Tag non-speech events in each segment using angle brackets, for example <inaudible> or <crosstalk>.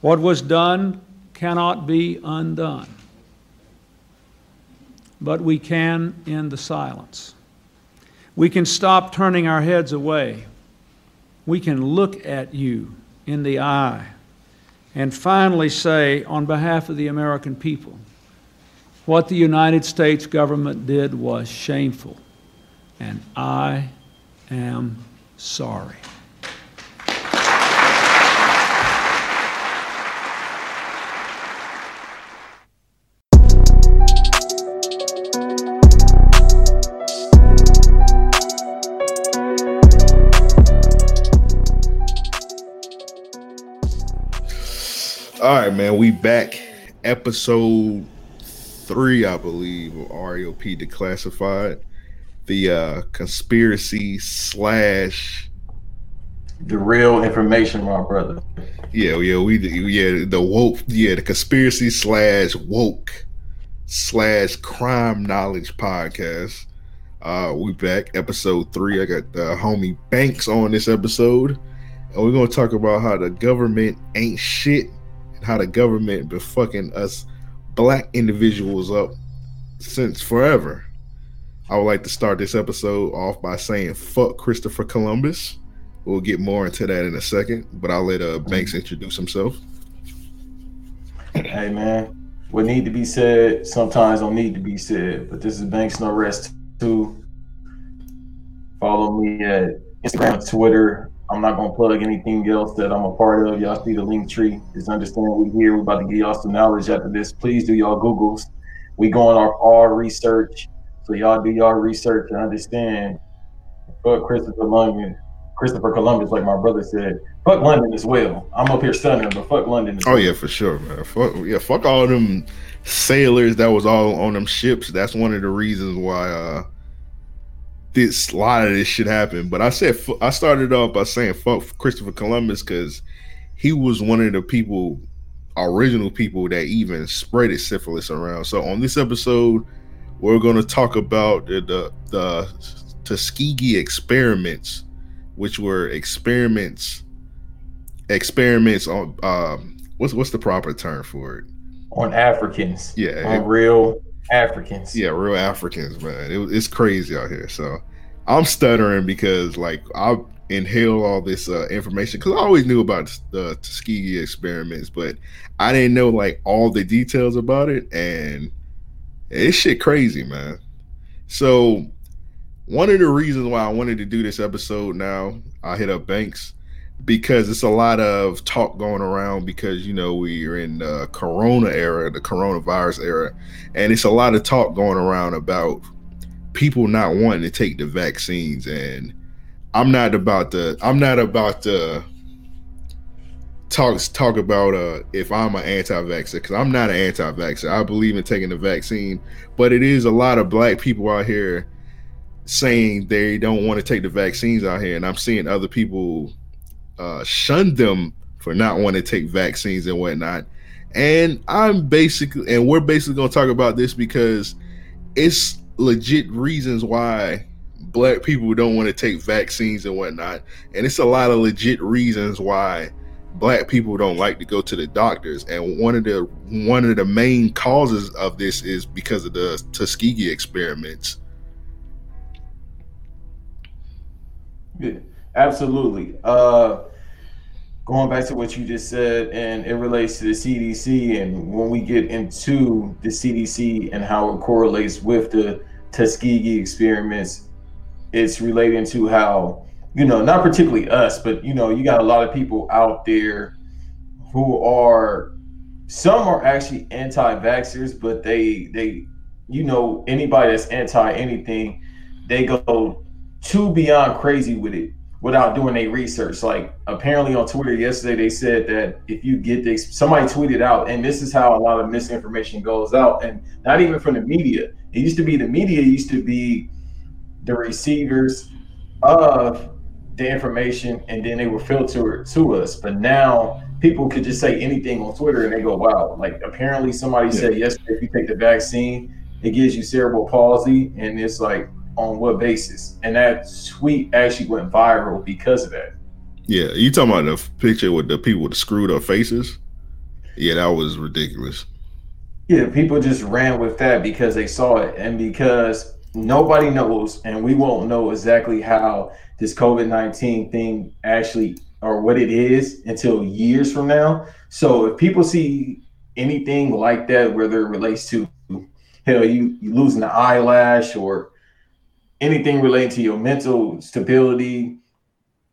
What was done cannot be undone. But we can end the silence. We can stop turning our heads away. We can look at you in the eye and finally say, on behalf of the American people, what the United States government did was shameful, and I am sorry. Right, man. We back. Episode three, I believe, of RAOP Declassified. The uh conspiracy slash the real information, my brother. Yeah, yeah, we yeah, the woke, yeah, the conspiracy slash woke slash crime knowledge podcast. Uh we back, episode three. I got the homie Banks on this episode. And we're gonna talk about how the government ain't shit how the government been fucking us black individuals up since forever. I would like to start this episode off by saying fuck Christopher Columbus. We'll get more into that in a second, but I'll let uh, Banks introduce himself. Hey man, what need to be said sometimes don't need to be said. But this is Banks No Rest too. Follow me at Instagram, Twitter, I'm not gonna plug anything else that I'm a part of. Y'all see the link tree. Just understand we're here. We're about to give y'all some knowledge after this. Please do y'all Googles. We going off our research. So y'all do y'all research and understand. Fuck Christopher London. Christopher Columbus, like my brother said. Fuck London as well. I'm up here stunning, but fuck London. oh well. yeah, for sure, man. Fuck yeah, fuck all them sailors that was all on them ships. That's one of the reasons why uh this a lot of this shit happened. But I said I started off by saying fuck Christopher Columbus because he was one of the people, original people that even spread syphilis around. So on this episode, we're going to talk about the, the, the Tuskegee experiments, which were experiments experiments on um, what's what's the proper term for it? On Africans. Yeah. On it, real Africans. Yeah, real Africans, man. It, it's crazy out here. So I'm stuttering because like I inhale all this uh, information because I always knew about the Tuskegee experiments, but I didn't know like all the details about it, and it's shit crazy, man. So one of the reasons why I wanted to do this episode now, I hit up Banks because it's a lot of talk going around because you know we're in the corona era the coronavirus era and it's a lot of talk going around about people not wanting to take the vaccines. And i'm not about to i'm not about to talk talk about uh if i'm an anti-vaxxer because i'm not an anti-vaxxer. I believe in taking the vaccine but it is a lot of black people out here saying they don't want to take the vaccines out here and i'm seeing other people uh, shun them for not wanting to take vaccines and whatnot. And I'm basically, and we're basically going to talk about this because it's legit reasons why black people don't want to take vaccines and whatnot. And it's a lot of legit reasons why black people don't like to go to the doctors. And one of the one of the main causes of this is because of the Tuskegee experiments. Yeah, absolutely. Uh, going back to what you just said, and it relates to the CDC, and when we get into the CDC and how it correlates with the Tuskegee experiments, it's relating to how you know, not particularly us, but you know, you got a lot of people out there who are some are actually anti-vaxxers, but they they you know anybody that's anti anything, they go too beyond crazy with it without doing a research. Like apparently on Twitter yesterday, they said that if you get this, somebody tweeted out, and this is how a lot of misinformation goes out, and not even from the media. It used to be the media used to be the receivers of the information, and then they were filtered to us. But now people could just say anything on Twitter, and they go, "Wow!" Like apparently somebody yeah. said yesterday, if you take the vaccine, it gives you cerebral palsy, and it's like on what basis? And that tweet actually went viral because of that. Yeah, you talking about the picture with the people with the screwed up faces? Yeah, that was ridiculous. Yeah, people just ran with that because they saw it and because nobody knows and we won't know exactly how this COVID-19 thing actually or what it is until years from now. So if people see anything like that, whether it relates to hell, you, you losing an eyelash or anything related to your mental stability,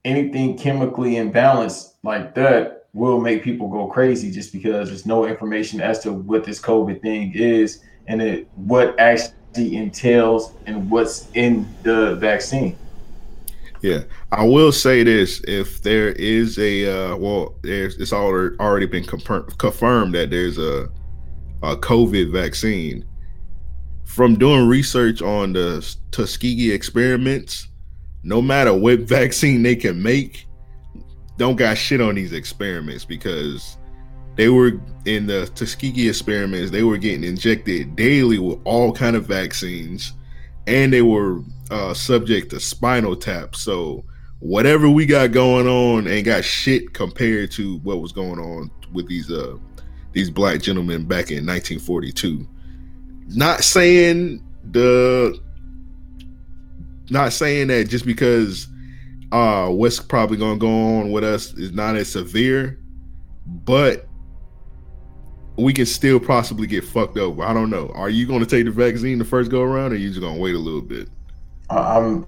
anything chemically imbalanced like that will make people go crazy just because there's no information as to what this COVID thing is and it what actually entails and what's in the vaccine. Yeah, I will say this: if there is a uh, well, there's it's already been confirmed that there's a a COVID vaccine. From doing research on the Tuskegee experiments, no matter what <laughs> vaccine they can make, don't got shit on these experiments because they were in the Tuskegee experiments. They were getting injected daily with all kind of vaccines, and they were uh, subject to spinal tap. So whatever we got going on ain't got shit compared to what was going on with these uh these black gentlemen back in 1942. Not saying the not saying that just because uh what's probably gonna go on with us is not as severe, but we can still possibly get fucked over. I don't know. Are you gonna take the vaccine the first go around or you just gonna wait a little bit? I'm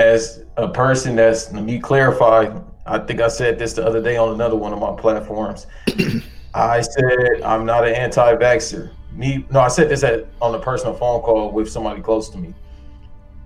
as a person that's let me clarify. I think I said this the other day on another one of my platforms. <clears throat> I said I'm not an anti-vaxxer. Me, no, I said this at on a personal phone call with somebody close to me.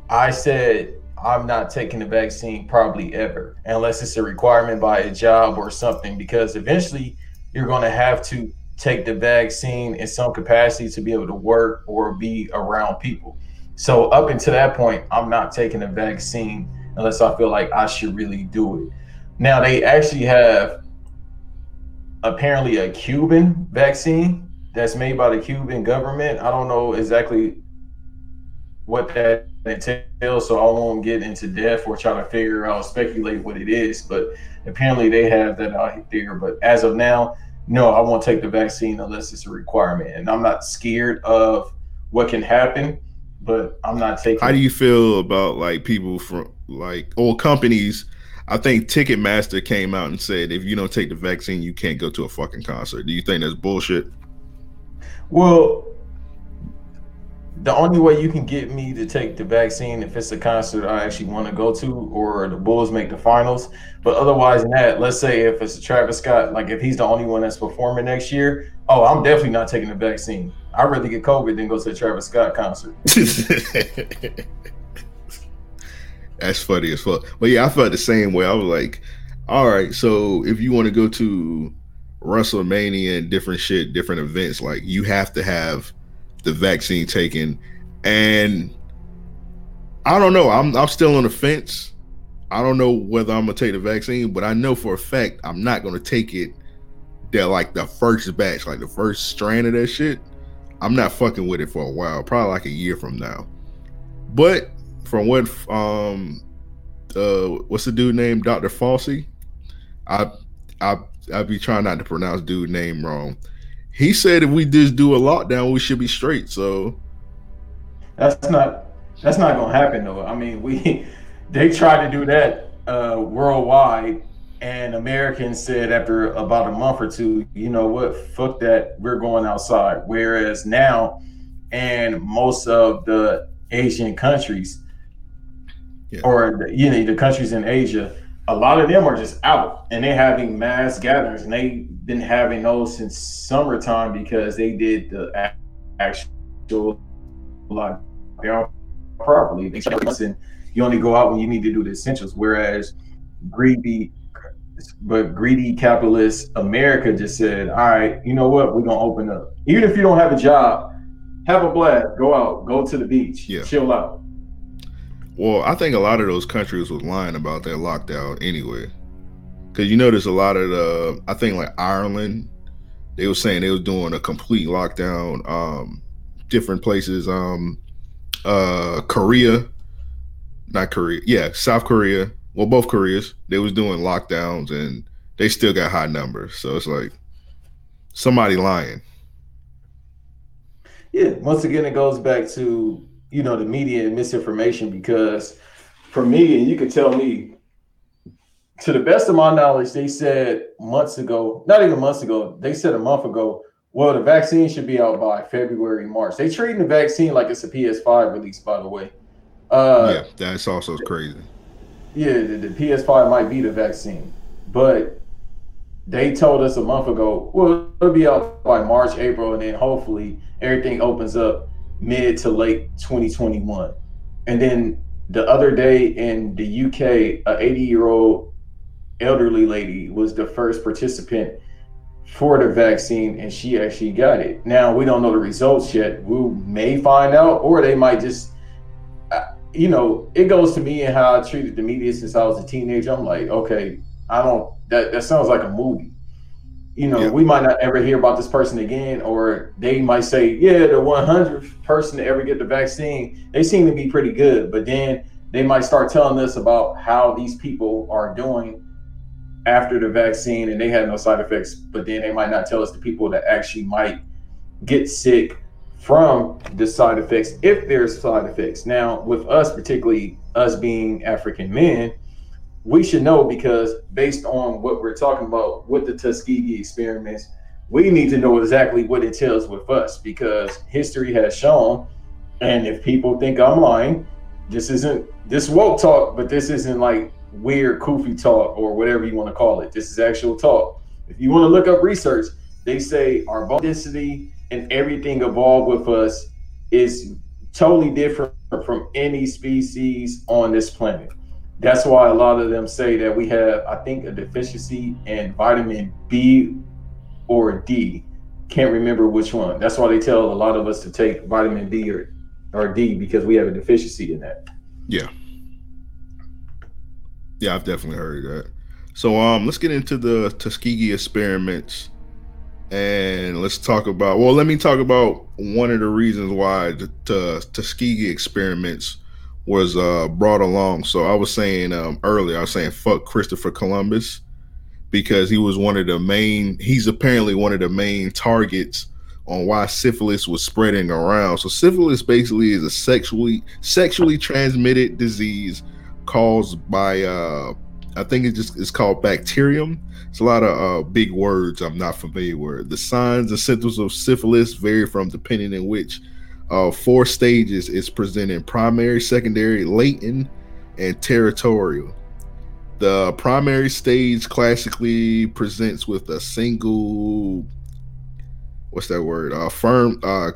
I said I'm not taking the vaccine probably ever, unless it's a requirement by a job or something, because eventually you're going to have to take the vaccine in some capacity to be able to work or be around people. So up until that point, I'm not taking a vaccine unless I feel like I should really do it. Now they actually have apparently a Cuban vaccine that's made by the Cuban government. I don't know exactly what that entails, so I won't get into depth or try to figure out, speculate what it is. But apparently they have that out there. But as of now, no, I won't take the vaccine unless it's a requirement. And I'm not scared of what can happen but I'm not taking. How do you feel about like people from like or companies? I think Ticketmaster came out and said if you don't take the vaccine, you can't go to a fucking concert. Do you think that's bullshit? Well, the only way you can get me to take the vaccine if it's a concert I actually want to go to or the Bulls make the finals. But otherwise than that, let's say if it's a Travis Scott, like if he's the only one that's performing next year, oh, I'm definitely not taking the vaccine. I'd rather get COVID than go to a Travis Scott concert. <laughs> That's funny as fuck. But yeah, I felt the same way. I was like, all right, so if you want to go to WrestleMania and different shit, different events, like you have to have the vaccine taken. And I don't know. I'm I'm still on the fence. I don't know whether I'm gonna take the vaccine, but I know for a fact I'm not gonna take it that like the first batch, like the first strand of that shit. I'm not fucking with it for a while, probably like a year from now. But from what um uh what's the dude named Dr. Fauci? I I I be trying not to pronounce dude name wrong. He said if we just do a lockdown, we should be straight. So that's not that's not gonna happen though. I mean, we <laughs> they tried to do that uh worldwide and Americans said after about a month or two, you know what, fuck that, we're going outside. Whereas now, and most of the Asian countries, yeah. or you know the countries in Asia, a lot of them are just out and they're having mass gatherings, and they've been having those since summertime because they did the actual lockdown properly. And you only go out when you need to do the essentials, whereas greedy but greedy capitalist America just said, all right, you know what? We're gonna open up. Even if you don't have a job, have a blast, go out, go to the beach, yeah. chill out. Well, I think a lot of those countries was lying about their lockdown anyway. Cause you notice a lot of the I think like Ireland, they were saying they was doing a complete lockdown. Um different places, um uh Korea, not Korea, yeah, South Korea, well, both Koreas, they was doing lockdowns and they still got high numbers. So it's like, somebody lying. Yeah, once again, it goes back to you know the media and misinformation because for me, and you can tell me, to the best of my knowledge, they said months ago, not even months ago, they said a month ago, well, the vaccine should be out by February, March. They treating the vaccine like it's a PS5 release, by the way. Uh, yeah, that's also crazy. Yeah, the, the PS5 might be the vaccine, but they told us a month ago, well, it'll be out by March, April, and then hopefully everything opens up mid to late 2021. And then the other day in the UK, a 80 year old elderly lady was the first participant for the vaccine, and she actually got it. Now we don't know the results yet. We may find out, or they might just, uh, you know, it goes to me and how I treated the media since I was a teenager. I'm like, okay, I don't. That that sounds like a movie you know, yeah. we might not ever hear about this person again, or they might say, yeah, the 100th person to ever get the vaccine, they seem to be pretty good. But then they might start telling us about how these people are doing after the vaccine and they had no side effects. But then they might not tell us the people that actually might get sick from the side effects if there's side effects. Now, with us, particularly us being African men, we should know because based on what we're talking about with the Tuskegee experiments, we need to know exactly what it tells with us because history has shown. And if people think I'm lying, this isn't this woke talk, but this isn't like weird koofy talk or whatever you want to call it. This is actual talk. If you want to look up research, they say our bone density and everything evolved with us is totally different from any species on this planet that's why a lot of them say that we have, I think, a deficiency in vitamin B or D. Can't remember which one. That's why they tell a lot of us to take vitamin B or, or D because we have a deficiency in that. Yeah. Yeah, I've definitely heard that. So um let's get into the Tuskegee experiments and let's talk about well let me talk about one of the reasons why the, the Tuskegee experiments was uh, brought along. So I was saying um, earlier, I was saying fuck Christopher Columbus because he was one of the main. He's apparently one of the main targets on why syphilis was spreading around. So syphilis basically is a sexually sexually transmitted disease caused by uh, I think it just it's called bacterium. It's a lot of uh, big words I'm not familiar with. The signs and symptoms of syphilis vary from depending on which uh, four stages is presented primary, secondary, latent, and territorial. The primary stage classically presents with a single, what's that word? A firm, uh,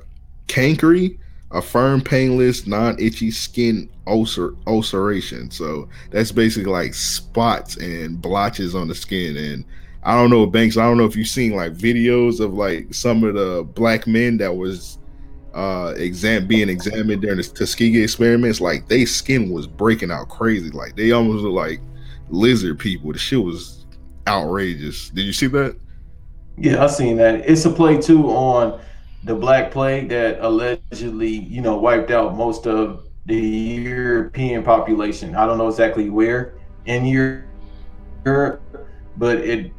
cankery, a firm, painless, non-itchy skin ulcer ulceration. So that's basically like spots and blotches on the skin. And I don't know, Banks. I don't know if you've seen like videos of like some of the black men that was uh exam being examined during the Tuskegee experiments, like they skin was breaking out crazy. Like they almost look like lizard people. The shit was outrageous. Did you see that? Yeah, I seen that. It's a play too on the Black Plague that allegedly, you know, wiped out most of the European population. I don't know exactly where in Europe, but it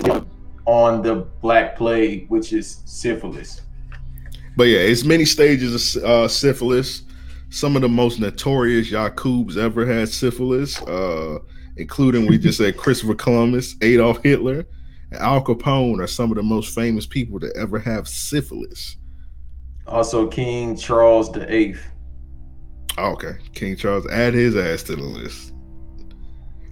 on the Black Plague, which is syphilis. But yeah, it's many stages of uh, syphilis. Some of the most notorious Yakubs ever had syphilis, uh, including we just said Christopher Columbus, Adolf Hitler, and Al Capone are some of the most famous people to ever have syphilis. Also, King Charles the Eighth. Okay, King Charles, add his ass to the list.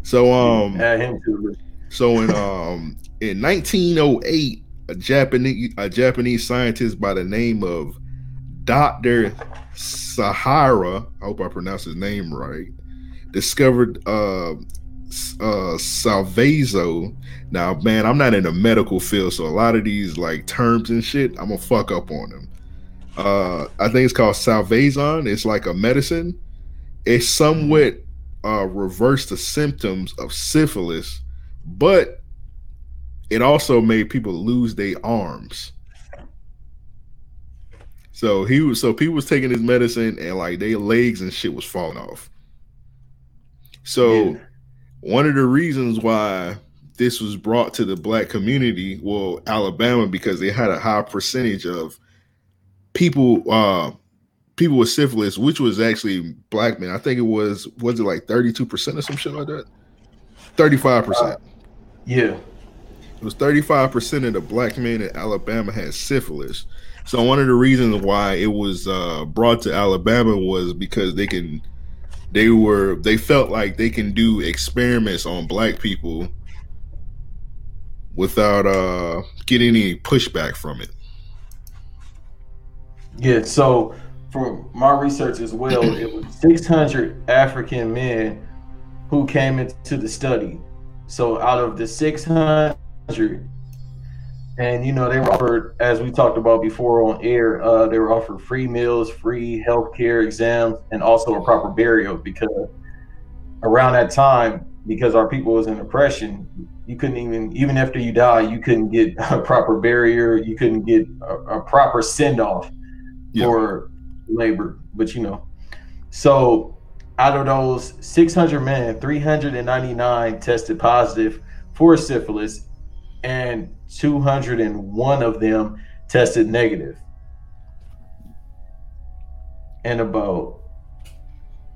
So um, add him to the list. So in um in 1908, a Japanese a Japanese scientist by the name of Dr. Sahara, I hope I pronounced his name right, discovered uh uh Salvazo. Now, man, I'm not in the medical field, so a lot of these like terms and shit, I'm gonna fuck up on them. Uh I think it's called Salvazon. It's like a medicine. It's somewhat uh reverse the symptoms of syphilis, but it also made people lose their arms. So he was so people was taking his medicine and like their legs and shit was falling off. So yeah. one of the reasons why this was brought to the black community, well, Alabama, because they had a high percentage of people uh people with syphilis, which was actually black men. I think it was was it like 32% or some shit like that? 35%. Uh, yeah. It was 35% of the black men in Alabama had syphilis. So one of the reasons why it was uh, brought to Alabama was because they can they were they felt like they can do experiments on black people without uh getting any pushback from it. Yeah, so from my research as well, it was 600 African men who came into the study. So out of the 600, and you know they were offered, as we talked about before on air, uh, they were offered free meals, free health care exams, and also a proper burial because around that time, because our people was in oppression, you couldn't even even after you die, you couldn't get <laughs> a proper burial, you couldn't get a, a proper send off yeah. for labor. But you know, so out of those 600 men, 399 tested positive for syphilis, and 201 of them tested negative. And about,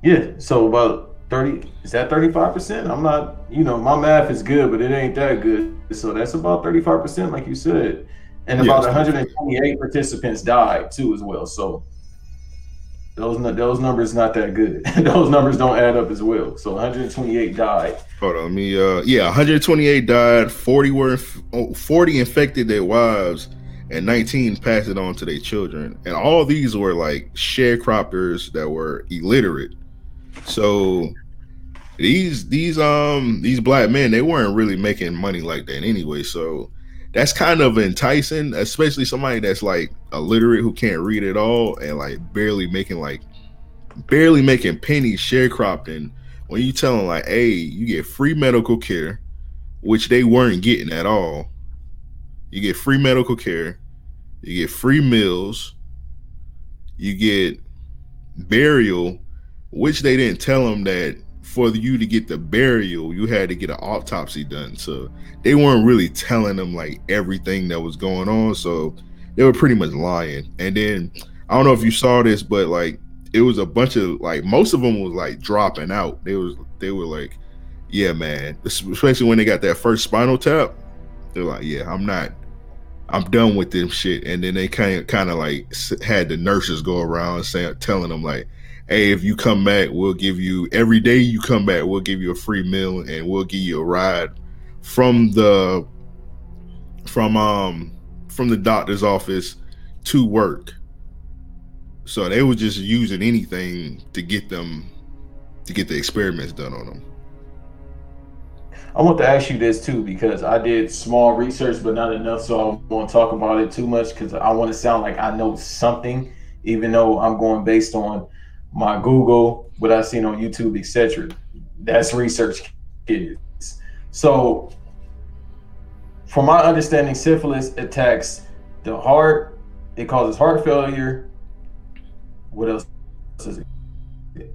yeah, so about 30, is that 35%? I'm not, you know, my math is good, but it ain't that good. So that's about 35%, like you said. And about 128 participants died too, as well. So those those numbers not that good. <laughs> those numbers don't add up as well. So 128 died. Hold on, me. Uh, yeah, 128 died. 40 were 40 infected their wives, and 19 passed it on to their children. And all these were like sharecroppers that were illiterate. So these these um these black men they weren't really making money like that anyway. So that's kind of enticing, especially somebody that's like illiterate who can't read at all and like barely making like barely making pennies sharecropping. When you tell them like, hey, you get free medical care, which they weren't getting at all. You get free medical care, you get free meals, you get burial, which they didn't tell them that for you to get the burial, you had to get an autopsy done. So they weren't really telling them like everything that was going on. So they were pretty much lying. And then I don't know if you saw this, but like it was a bunch of like most of them was like dropping out. They was they were like, yeah, man. Especially when they got that first spinal tap, they're like, yeah, I'm not. I'm done with this shit. And then they kind of kind of like had the nurses go around saying, telling them like, hey, if you come back, we'll give you every day you come back, we'll give you a free meal and we'll give you a ride from the from um from the doctor's office to work. So they were just using anything to get them to get the experiments done on them. I want to ask you this too because I did small research, but not enough, so I won't talk about it too much because I want to sound like I know something, even though I'm going based on my Google, what I've seen on YouTube, etc. That's research kids. So, from my understanding, syphilis attacks the heart. It causes heart failure. What else is it?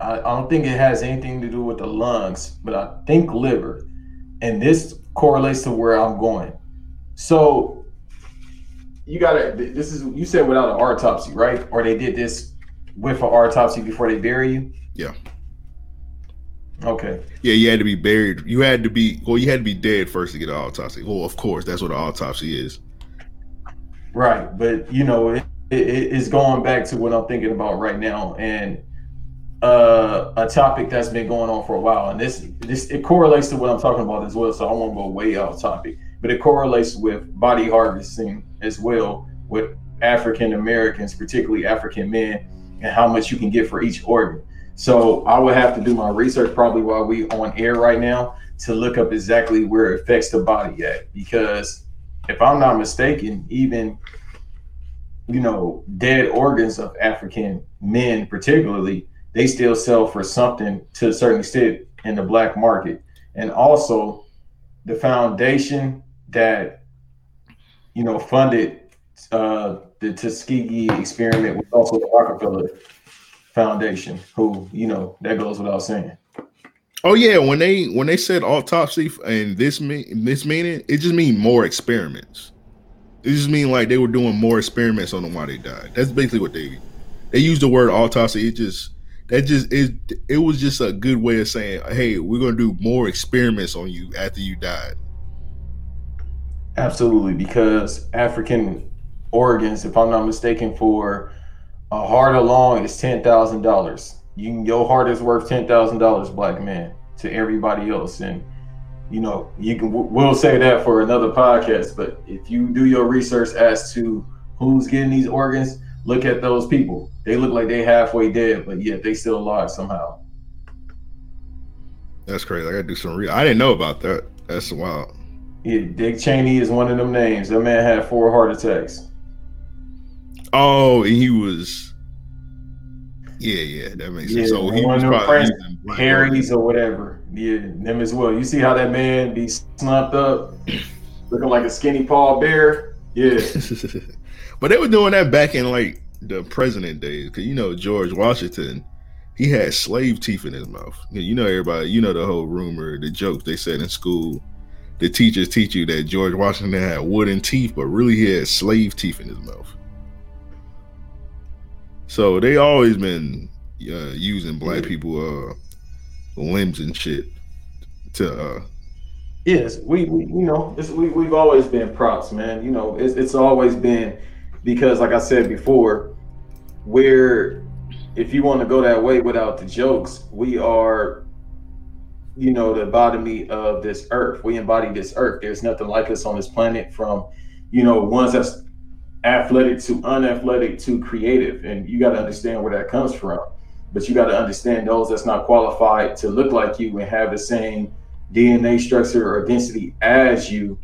I, I don't think it has anything to do with the lungs, but I think liver. And this correlates to where I'm going. So you gotta this is you said without an autopsy, right? Or they did this with an autopsy before they bury you? Yeah. Okay. Yeah, you had to be buried. You had to be well. You had to be dead first to get an autopsy. Well, of course, that's what an autopsy is. Right, but you know, it, it, it's going back to what I'm thinking about right now, and uh, a topic that's been going on for a while, and this this it correlates to what I'm talking about as well. So I won't go way off topic, but it correlates with body harvesting as well with African Americans, particularly African men and how much you can get for each organ. So I would have to do my research probably while we on air right now to look up exactly where it affects the body at. Because if I'm not mistaken, even you know, dead organs of African men, particularly, they still sell for something to a certain extent in the black market. And also the foundation that you know funded uh, the Tuskegee experiment was also the Rockefeller Foundation, who, you know, that goes without saying. Oh yeah, when they when they said autopsy and this mean this meaning, it just mean more experiments. It just mean like they were doing more experiments on them while they died. That's basically what they they used the word autopsy. It just that just it it was just a good way of saying, hey, we're gonna do more experiments on you after you died. Absolutely, because African organs, if I'm not mistaken, for a heart alone is ten thousand dollars. You your heart is worth ten thousand dollars, black man, to everybody else, and you know you can we'll say that for another podcast. But if you do your research as to who's getting these organs, look at those people. They look like they halfway dead, but yet they still alive somehow. That's crazy. I gotta do some real. I didn't know about that. That's wild. Yeah, Dick Cheney is one of them names. That man had four heart attacks. Oh, and he was. Yeah, yeah, that makes sense. Yeah, so he was probably friends, Harry's or whatever. Yeah, them as well. You see how that man be slumped up, <clears throat> looking like a skinny Paul Bear? Yeah. <laughs> but they were doing that back in like the president days, because you know George Washington, he had slave teeth in his mouth. You know everybody, you know the whole rumor, the jokes they said in school. The teachers teach you that George Washington had wooden teeth, but really he had slave teeth in his mouth. So they always been uh, using black people uh, limbs and shit to uh, Yes, we, we you know it's, we we've always been props, man. You know, it's it's always been because, like I said before, we're if you want to go that way without the jokes, we are, you know, the embodiment of this earth. We embody this earth. There's nothing like us on this planet, from you know ones that's athletic to unathletic to creative, and you got to understand where that comes from. But you got to understand those that's not qualified to look like you and have the same DNA structure or density as you,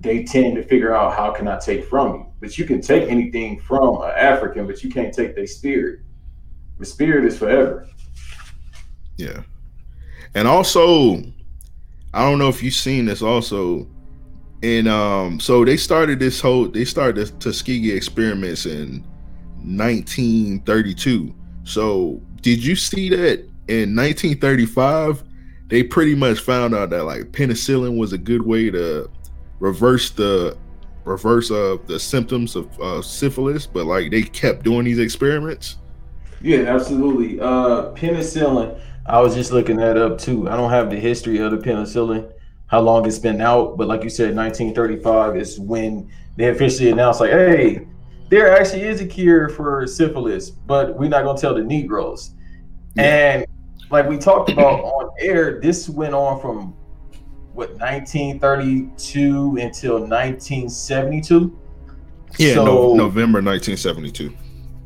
they tend to figure out how can I take from you. But you can take anything from an African, but you can't take their spirit. The spirit is forever. Yeah. And also, I don't know if you've seen this also. And um, so they started this whole they started the Tuskegee experiments in 1932. So did you see that in 1935 they pretty much found out that like penicillin was a good way to reverse the reverse of the symptoms of uh, syphilis, but like they kept doing these experiments. Yeah, absolutely. Uh, penicillin. I was just looking that up too. I don't have the history of the penicillin, how long it's been out, but like you said, 1935 is when they officially announced, like, hey, there actually is a cure for syphilis, but we're not gonna tell the Negroes. Yeah. And like we talked about <clears throat> on air, this went on from what 1932 until 1972. Yeah, So- no, November 1972.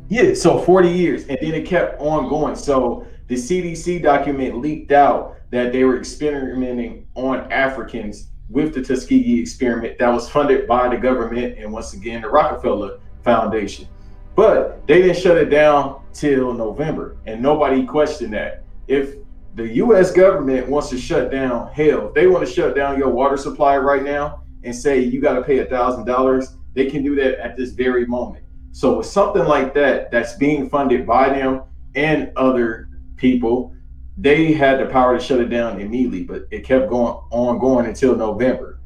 Yeah, so 40 years, and then it kept on going. So the CDC document leaked out that they were experimenting on Africans with the Tuskegee experiment that was funded by the government and once again the Rockefeller Foundation. But they didn't shut it down till November, and nobody questioned that. If the U.S. government wants to shut down, hell, if they want to shut down your water supply right now and say you got to pay a thousand dollars, they can do that at this very moment. So with something like that that's being funded by them and other people, they had the power to shut it down immediately, but it kept going on going until November.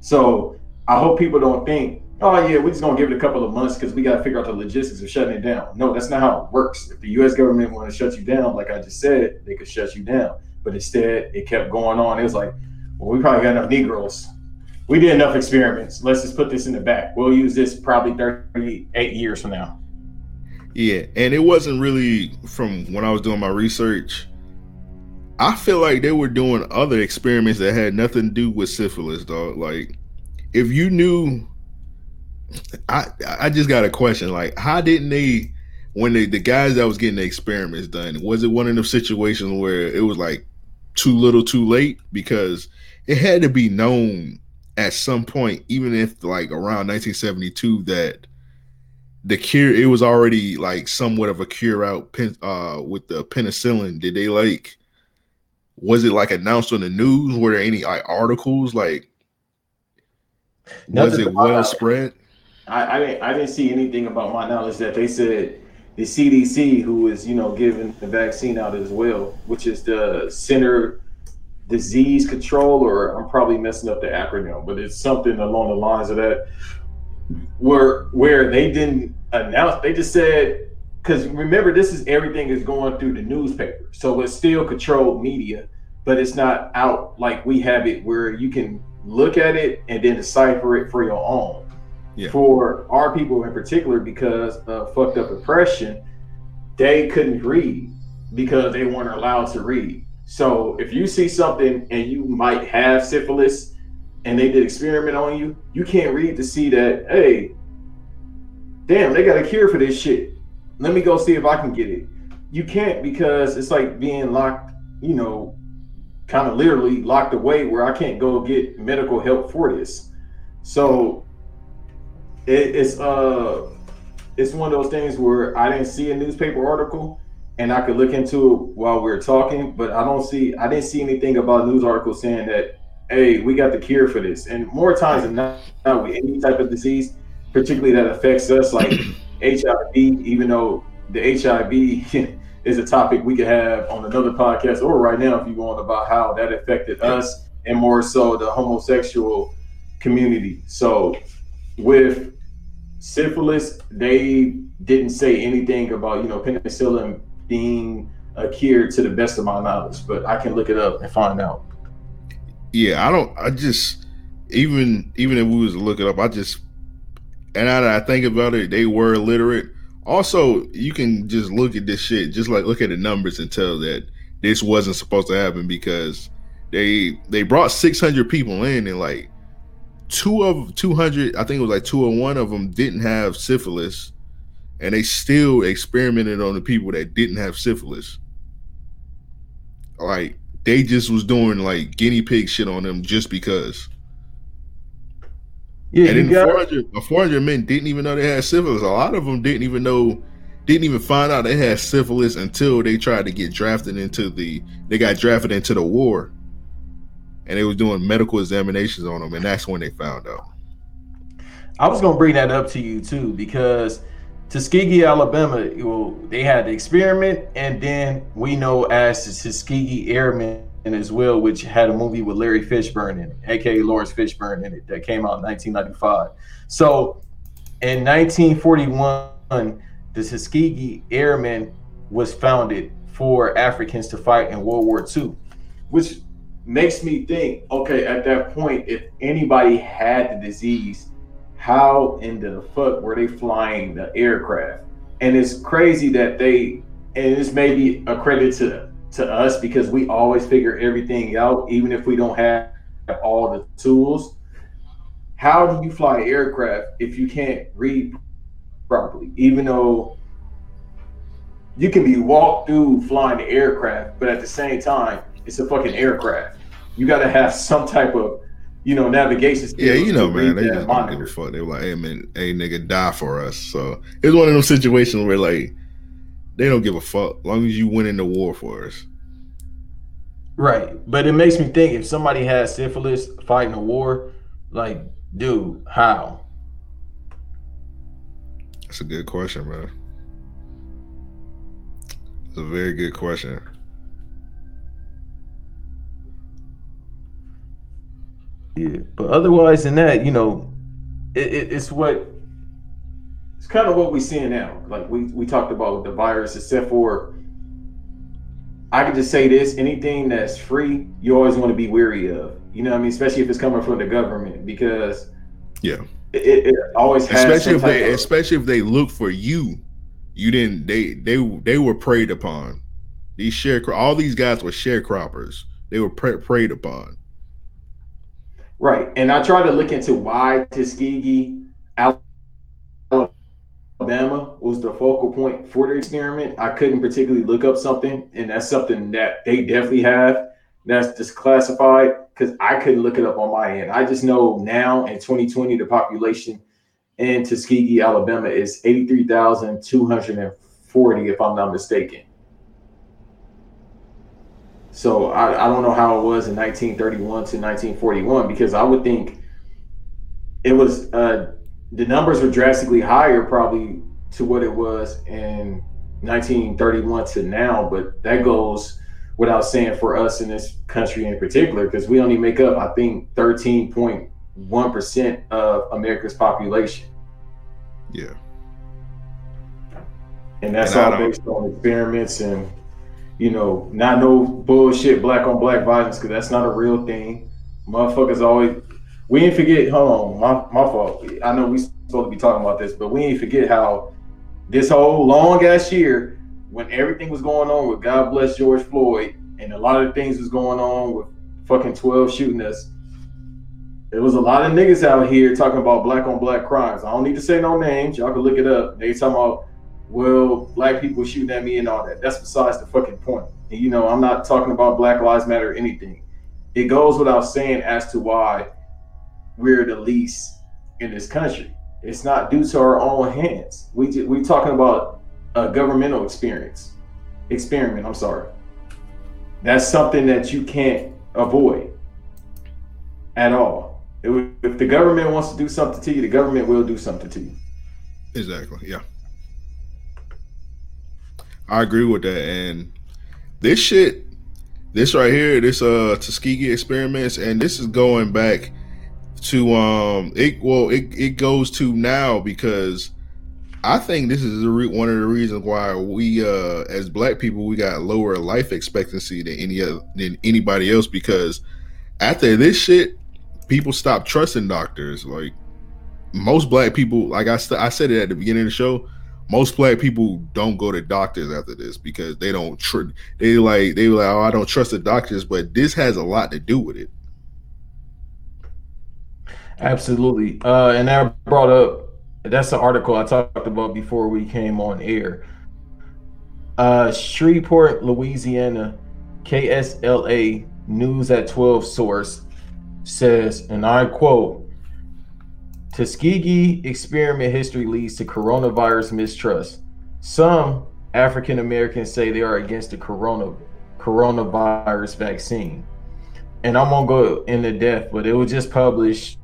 So I hope people don't think, oh yeah, we're just gonna give it a couple of months because we gotta figure out the logistics of shutting it down. No, that's not how it works. If the US government want to shut you down, like I just said, they could shut you down. But instead it kept going on. It was like, well, we probably got enough Negroes we did enough experiments. Let's just put this in the back. We'll use this probably 38 years from now. Yeah, and it wasn't really from when I was doing my research. I feel like they were doing other experiments that had nothing to do with syphilis, dog. Like, if you knew, I I just got a question. Like, how didn't they, when they the guys that was getting the experiments done, was it one of those situations where it was like too little, too late? Because it had to be known at some point, even if like around 1972, that the cure it was already like somewhat of a cure out uh with the penicillin did they like was it like announced on the news? Were there any like articles? Like was it well it. spread? I, I didn't I didn't see anything about my knowledge that they said the CDC, who is you know giving the vaccine out as well, which is the Center disease control, or I'm probably messing up the acronym, but it's something along the lines of that, where where they didn't announce, they just said, because remember, this is everything is going through the newspaper, so it's still controlled media, but it's not out like we have it, where you can look at it and then decipher it for your own. Yeah. For our people in particular, because of fucked up oppression, they couldn't read because they weren't allowed to read. So if you see something and you might have syphilis and they did experiment on you, you can't read to see that, hey, damn, they got a cure for this shit. Let me go see if I can get it. You can't because it's like being locked, you know, kind of literally locked away where I can't go get medical help for this. So it, it's uh it's one of those things where I didn't see a newspaper article and I could look into it while we are talking, but I don't see I didn't see anything about news articles saying that hey, we got the cure for this. And more times than not, with any type of disease, particularly that affects us, like HIV, even though the HIV <laughs> is a topic we could have on another podcast or right now if you want about how that affected us and more so the homosexual community. So with syphilis, they didn't say anything about, you know, penicillin being a cure to the best of my knowledge, but I can look it up and find out. Yeah, I don't I just even even if we was to look it up, I just and I, I think about it, they were illiterate. Also, you can just look at this shit, just like look at the numbers and tell that this wasn't supposed to happen because they they brought 600 people in and like two of 200 i think it was like two or one of them didn't have syphilis and they still experimented on the people that didn't have syphilis like they just was doing like guinea pig shit on them just because yeah and then got- 400, 400 men didn't even know they had syphilis a lot of them didn't even know didn't even find out they had syphilis until they tried to get drafted into the they got drafted into the war and they was doing medical examinations on them, and that's when they found out. I was gonna bring that up to you too because Tuskegee, Alabama, well, they had the experiment, and then we know as the Tuskegee Airmen as well, which had a movie with Larry Fishburne in it, aka Laurence Fishburne in it, that came out in 1995. So in 1941, the Tuskegee Airmen was founded for Africans to fight in World War II, which makes me think okay at that point if anybody had the disease how in the fuck were they flying the aircraft and it's crazy that they and this may be a credit to to us because we always figure everything out even if we don't have all the tools how do you fly an aircraft if you can't read properly even though you can be walked through flying the aircraft but at the same time it's a fucking aircraft. You got to have <laughs> some type of, you know, navigation. Yeah, you know, man, they just don't give a fuck. They were like, "Hey, man, hey, nigga, die for us." So it's one of those situations where like they don't give a fuck, as long as you win in the war for us. Right, but it makes me think if somebody has syphilis fighting a war, like, dude, how? That's a good question, man. It's a very good question. Yeah, but otherwise than that, you know, it, it, it's what it's kind of what we're seeing now. Like we we talked about the virus, except for I can just say this: anything that's free, you always want to be weary of. You know, what I mean, especially if it's coming from the government, because yeah, it, it always especially if they of, especially if they look for you. You didn't. They they they were preyed upon. These share all these guys were sharecroppers. They were pre- preyed upon. Right. And I tried to look into why Tuskegee, Alabama was the focal point for the experiment. I couldn't particularly look up something, and that's something that they definitely have that's disclassified because I couldn't look it up on my end. I just know now in 2020, the population in Tuskegee, Alabama is 83,240, if I'm not mistaken. So I, I don't know how it was in 1931 to 1941 because I would think it was uh, the numbers were drastically higher probably to what it was in 1931 to now, but that goes without saying for us in this country in particular, because we only make up, I think, 13.1% of America's population. Yeah. And that's and all based on experiments and, you know, not no bullshit black on black violence, because that's not a real thing. Motherfuckers always, we ain't forget, hold on, my, my fault. I know we supposed to be talking about this, but we ain't forget how this whole long ass year, when everything was going on with God bless George Floyd, and a lot of things was going on with fucking 12 shooting us. There was a lot of niggas out here talking about black on black crimes. I don't need to say no names. Y'all can look it up. They talking about, well, black people shooting at me and all that. That's besides the fucking point. And, you know, I'm not talking about Black Lives Matter or anything. It goes without saying as to why we're the least in this country. It's not due to our own hands. We we talking about a governmental experience, experiment. I'm sorry. That's something that you can't avoid at all. If the government wants to do something to you, the government will do something to you. Exactly. Yeah. I agree with that. And this shit, this right here, this uh Tuskegee experiments, and this is going back to um it well it, it goes to now because I think this is re- one of the reasons why we uh as black people we got lower life expectancy than any other than anybody else because after this shit people stop trusting doctors. Like most black people like I, st- I said it at the beginning of the show most black people don't go to doctors after this because they don't tr- they like they like oh I don't trust the doctors but this has a lot to do with it Absolutely. Uh, and that brought up that's the article I talked about before we came on air. Uh, Shreveport, Louisiana, KSLA News at 12 source says, and I quote, Tuskegee experiment history leads to coronavirus mistrust. Some African Americans say they are against the corona coronavirus vaccine. And I'm gonna go into depth, but it was just published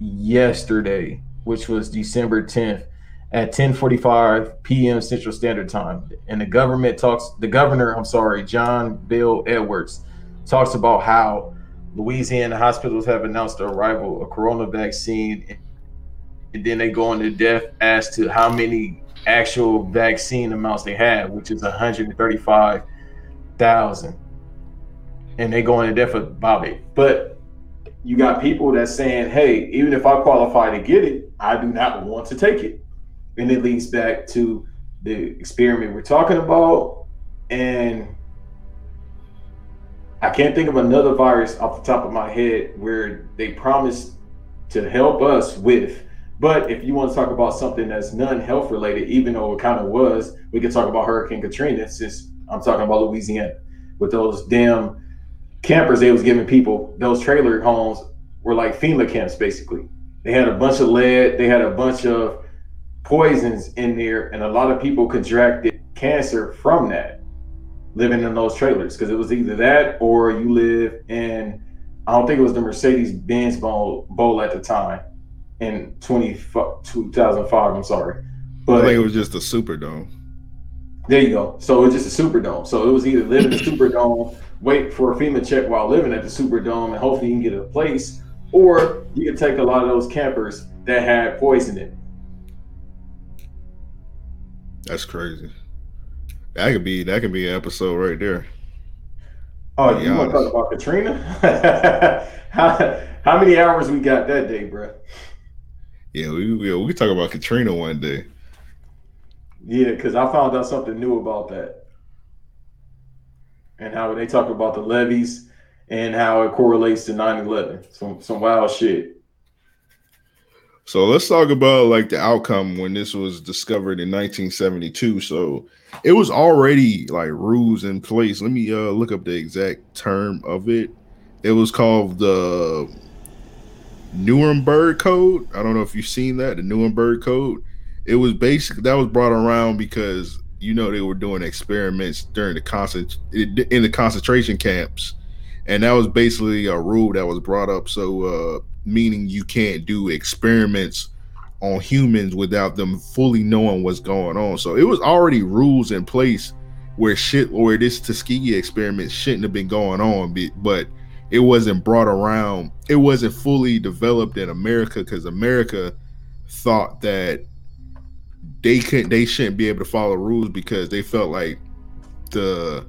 yesterday, which was December 10th at 10:45 p.m. Central Standard Time. And the government talks the governor, I'm sorry, John Bel Edwards talks about how Louisiana hospitals have announced the arrival of corona vaccine and then they go into depth as to how many actual vaccine amounts they have, which is 135,000. And they go into depth about it. But you got people that's saying, hey, even if I qualify to get it, I do not want to take it. And it leads back to the experiment we're talking about. And I can't think of another virus off the top of my head where they promised to help us with. But if you want to talk about something that's non-health related, even though it kind of was, we could talk about Hurricane Katrina. Since I'm talking about Louisiana with those damn campers they was giving people those trailer homes were like FEMA camps basically. They had a bunch of lead, they had a bunch of poisons in there, and a lot of people contracted cancer from that living in those trailers because it was either that or you live in I don't think it was the Mercedes Benz Bowl, bowl at the time in 20, 2005. I'm sorry. But I think it was just a Superdome. There you go. So it's just a Superdome. So it was either living in a <coughs> Superdome wait for a FEMA check while living at the Superdome, and hopefully you can get a place. Or you can take a lot of those campers that had poison in. That's crazy. That could be that could be an episode right there. Oh, you want to talk about Katrina? <laughs> how, how many hours we got that day, bro? Yeah, we we, we talk about Katrina one day. Yeah, because I found out something new about that and how they talk about the levies and how it correlates to 9-11 some some wild shit. So let's talk about like the outcome when this was discovered in 1972 so it was already like rules in place. Let me uh look up the exact term of it. It was called the nuremberg code. I don't know if you've seen that the nuremberg code. It was basically that was brought around because you know they were doing experiments during the concent in the concentration camps and that was basically a rule that was brought up so uh meaning you can't do experiments on humans without them fully knowing what's going on so it was already rules in place where shit where this Tuskegee experiment shouldn't have been going on, but it wasn't brought around. It wasn't fully developed in America because America thought that they couldn't, they shouldn't be able to follow rules because they felt like the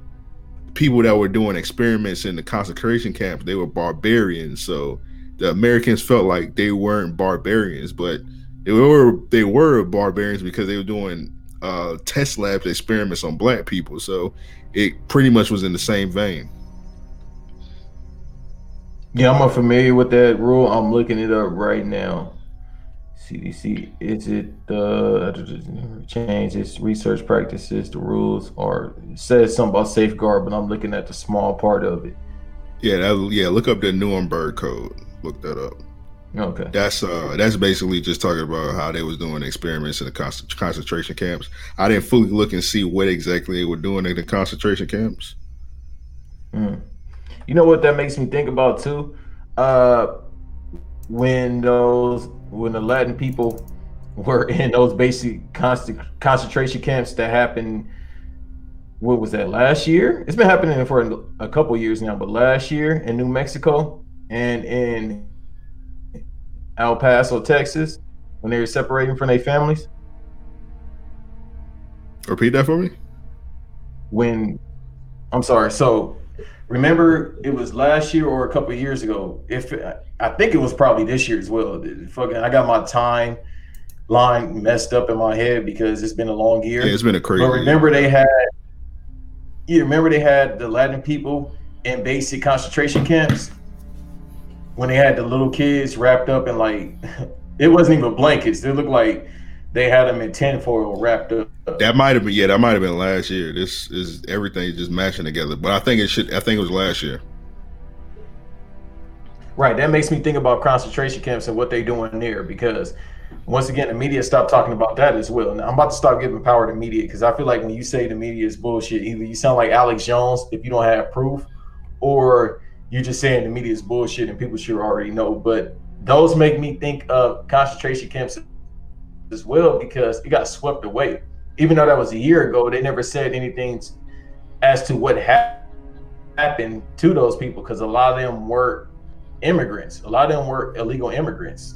people that were doing experiments in the concentration camps they were barbarians. So the Americans felt like they weren't barbarians, but they were they were barbarians because they were doing uh, test labs experiments on black people. So it pretty much was in the same vein. Yeah, I'm familiar with that rule. I'm looking it up right now. CDC, is it uh, change its research practices, the rules, or it says something about safeguard, but I'm looking at the small part of it. Yeah, that, yeah. Look up the Nuremberg Code. Look that up. Okay. That's uh that's basically just talking about how they was doing experiments in the con- concentration camps. I didn't fully look and see what exactly they were doing in the concentration camps. Mm. You know what that makes me think about too? Uh when those when the Latin people were <laughs> in those basic constant concentration camps that happened what was that last year? It's been happening for a couple years now, but last year in New Mexico and in El Paso, Texas, when they were separating from their families? Repeat that for me. When I'm sorry, so remember it was last year or a couple years ago. If I think it was probably this year as well. Fucking, I got my time line messed up in my head because it's been a long year. Yeah, it's been a crazy. But remember they had, you remember they had the Latin people in basic concentration camps when they had the little kids wrapped up in like <laughs> it wasn't even blankets. They looked like they had them in tinfoil wrapped up. That might have been yeah, that might have been last year. This is everything just matching together. But I think it should I think it was last year. Right. That makes me think about concentration camps and what they're doing there because once again the media stopped talking about that as well. Now I'm about to stop giving power to media because I feel like when you say the media is bullshit, either you sound like Alex Jones if you don't have proof, or you're just saying the media is bullshit and people should already know. But those make me think of concentration camps as well because it got swept away. Even though that was a year ago, they never said anything as to what ha- happened to those people because a lot of them were immigrants. A lot of them were illegal immigrants.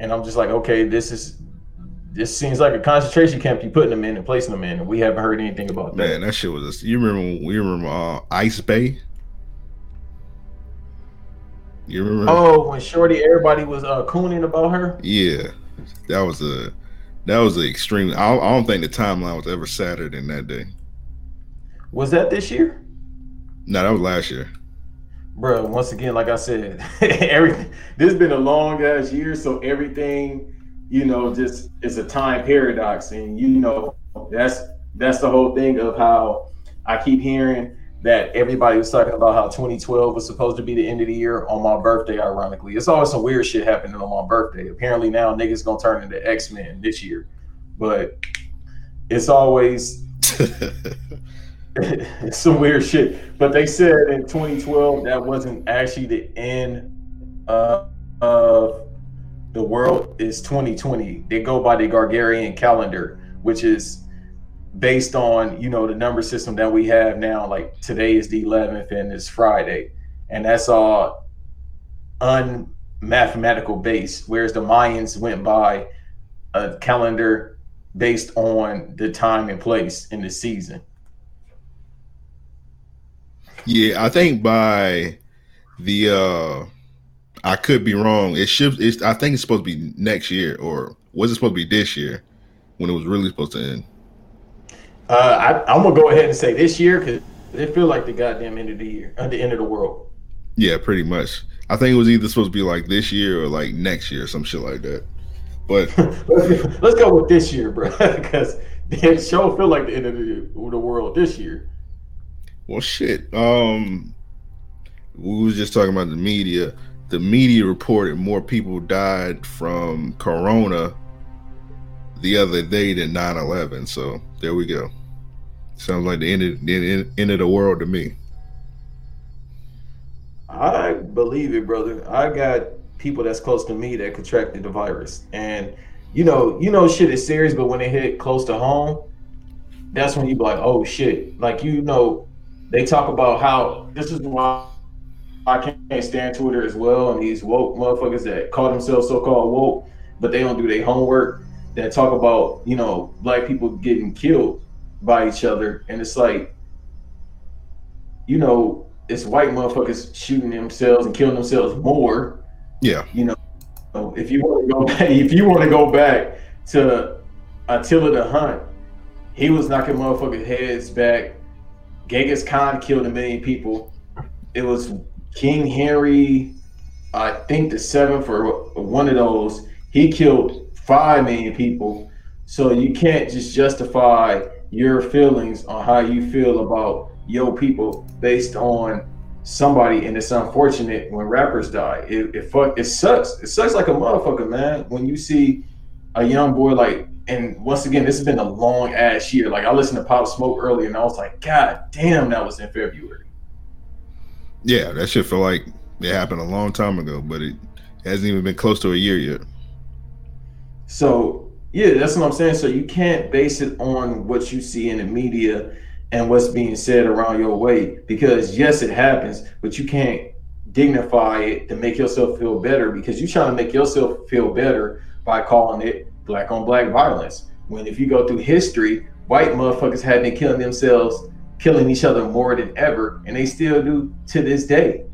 And I'm just like, okay, this is this seems like a concentration camp you putting them in and placing them in, and we haven't heard anything about that. Man, that shit was. A, You remember? You remember uh, Ice Bay? You remember? Oh, when Shorty, everybody was uh, cooning about her. Yeah, that was a that was an extreme. I, I don't think the timeline was ever sadder than that day. Was that this year? No, that was last year. Bro, once again, like I said, <laughs> everything. This has been a long ass year, so everything, you know, just is a time paradox, and you know, that's that's the whole thing of how I keep hearing that everybody was talking about how 2012 was supposed to be the end of the year on my birthday, ironically. It's always some weird shit happening on my birthday. Apparently now niggas gonna turn into X-Men this year. But it's always <laughs> it's some weird shit. But they said in 2012 that wasn't actually the end of the world is 2020. They go by the Gargarian calendar, which is based on you know the number system that we have now like today is the 11th and it's friday. And that's all unmathematical based whereas the mayans went by a calendar based on the time and place in the season. Yeah i think by the uh i could be wrong. It should it's i think it's supposed to be next year or was it supposed to be this year when it was really supposed to end uh, I, am gonna go ahead and say this year because it feel like the goddamn end of the year, uh, the end of the world. Yeah, pretty much. I think it was either supposed to be like this year or like next year, some shit like that. But <laughs> let's go with this year, bro, <laughs> because the show feel like the end of the, the world this year. Well, shit. Um, we was just talking about the media. The media reported more people died from corona the other day than 9-11 so there we go sounds like the end of the end of the world to me i believe it brother i got people that's close to me that contracted the virus and you know you know shit is serious but when it hit close to home that's when you be like, oh shit. Like you know, they talk about how this is why I can't stand Twitter as well, and these woke motherfuckers that call themselves so-called woke, but they don't do their homework. That talk about you know black people getting killed by each other, and it's like, you know, it's white motherfuckers shooting themselves and killing themselves more. Yeah, you know, if you want to go <laughs> back, if you want to go back to Attila the Hun, he was knocking motherfuckers' heads back. Genghis Khan killed a million people. It was King Henry, I think the seventh or one of those. He killed five million people. So you can't just justify your feelings on how you feel about your people based on somebody. And it's unfortunate when rappers die. It, it fuck it sucks. It sucks like a motherfucker, man. When you see a young boy like and once again, this has been a long ass year. Like I listened to Pop Smoke earlier, and I was like, God damn, that was in February. Yeah, that shit feel like it happened a long time ago, but it hasn't even been close to a year yet. So yeah, that's what I'm saying. So you can't base it on what you see in the media and what's being said around your way, because yes, it happens, but you can't dignify it to make yourself feel better because you're trying to make yourself feel better by calling it black on black violence. When if you go through history, white motherfuckers have been killing themselves, killing each other more than ever, and they still do to this day.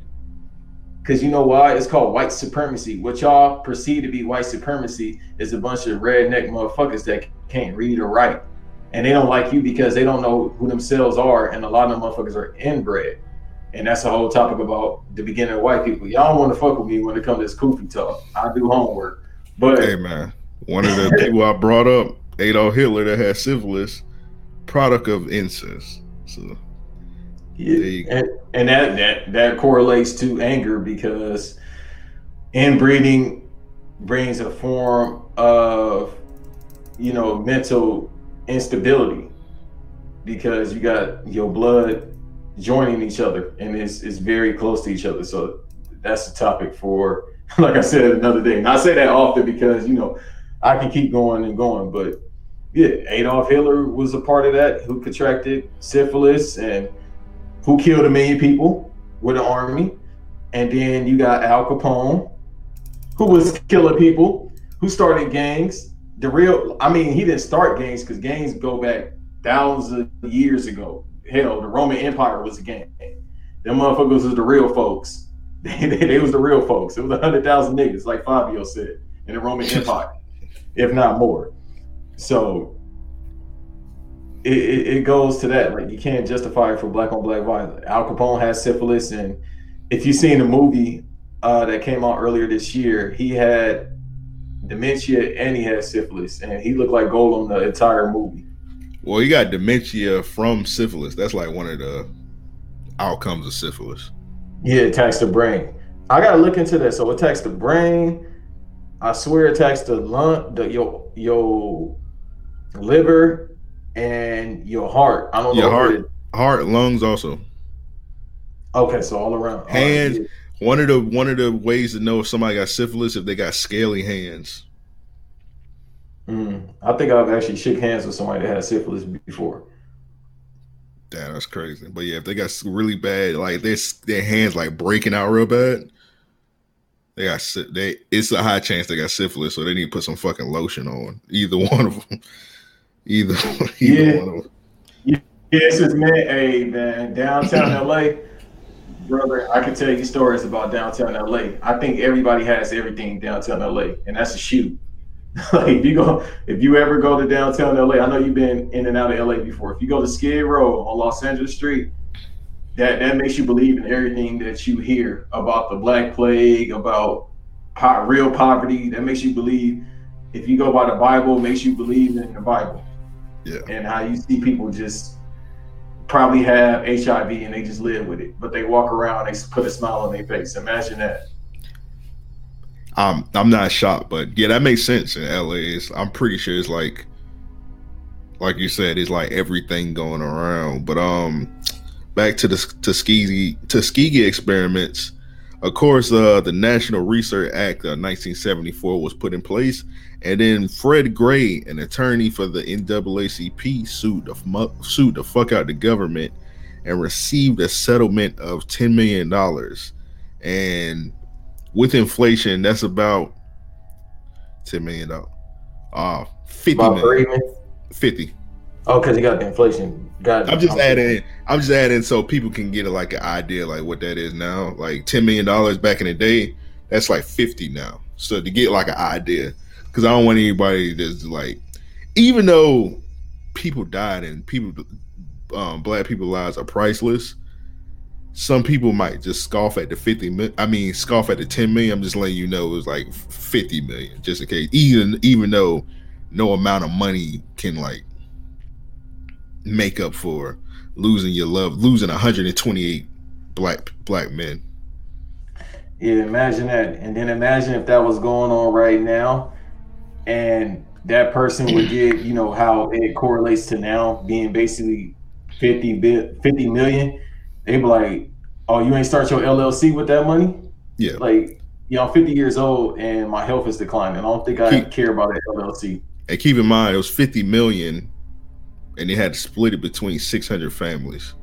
Because you know why? It's called white supremacy. What y'all perceive to be white supremacy is a bunch of redneck motherfuckers that can't read or write. And they don't like you because they don't know who themselves are. And a lot of them motherfuckers are inbred. And that's a whole topic about the beginning of white people. Y'all want to fuck with me when it comes to this koofy talk. I do homework. But hey man, one of the people I brought up, Adolf Hitler, that had syphilis, product of incest. So yeah, and, and that that that correlates to anger because inbreeding brings a form of you know mental instability because you got your blood joining each other and it's, it's very close to each other. So that's a topic for <laughs> like i said another day. And i say that often because you know I can keep going and going, but yeah, Adolf Hitler was a part of that who contracted syphilis and who killed a million people with an army. And then you got Al Capone, who was killing people, who started gangs. The real, I mean, he didn't start gangs because gangs go back thousands of years ago. Hell, the Roman Empire was a gang. Them motherfuckers was the real folks. <laughs> They, they, they was the real folks. It was a hundred thousand niggas, like Fabio said, in the Roman <laughs> Empire if not more. So it, it, it, goes to that. Like you can't justify it for black on black violence. Al Capone has syphilis, and if you've seen the movie uh, that came out earlier this year, he had dementia and he had syphilis, and he looked like Gollum the entire movie. Well, he got dementia from syphilis. That's like one of the outcomes of syphilis. Yeah, it attacks the brain. I gotta look into that. So it attacks the brain, I swear it attacks the lung, the your your liver and your heart. I don't your know. Heart, it, heart, lungs also. Okay, so all around. Hands. Right. One of the one of the ways to know if somebody got syphilis if they got scaly hands. Mm, I think I've actually shook hands with somebody that had syphilis before. Damn, that's crazy. But yeah, if they got really bad, like their their hands like breaking out real bad, they got they. It's a high chance they got syphilis, so they need to put some fucking lotion on either <laughs> one of them. Either, <laughs> either yeah. one of them. Yeah, it's just man. Hey man, downtown LA, brother. I can tell you stories about downtown LA. I think everybody has everything downtown LA, and that's a shoot. <laughs> like if you go, if you ever go to downtown LA, I know you've been in and out of LA before. If you go to Skid Row on Los Angeles Street, that that makes you believe in everything that you hear about the Black Plague, about po- real poverty. That makes you believe. If you go by the Bible, makes you believe in the Bible. Yeah. And how you see people just probably have HIV and they just live with it, but they walk around, they put a smile on their face. Imagine that. Um, I'm not shocked, but yeah, that makes sense in LA. It's, I'm pretty sure it's like, like you said, it's like everything going around. But um, back to the Tuskegee Tuskegee experiments. Of course, uh, the National Research Act of 1974 was put in place, and then Fred Gray, an attorney for the NAACP, sued the sued the fuck out the government and received a settlement of ten million dollars. And with inflation, that's about ten million dollars. Uh, fifty about million. Fifty. Oh, because you got the inflation. Got I'm just adding. I'm just adding so people can get a, like an idea like what that is now. Like ten million dollars back in the day, that's like fifty now. So to get like an idea, because I don't want anybody that's like, even though people died and people, um, black people lives are priceless. Some people might just scoff at the 50 I mean, scoff at the 10 million. I'm just letting you know it was like 50 million, just in case. Even even though no amount of money can like make up for losing your love, losing 128 black black men. Yeah, imagine that. And then imagine if that was going on right now and that person would <clears throat> get, you know, how it correlates to now being basically 50 bit 50 million. They'd be like, Oh, you ain't start your LLC with that money? Yeah. Like, you know, I'm 50 years old and my health is declining. I don't think I keep, care about an LLC. And keep in mind, it was 50 million and they had to split it between 600 families.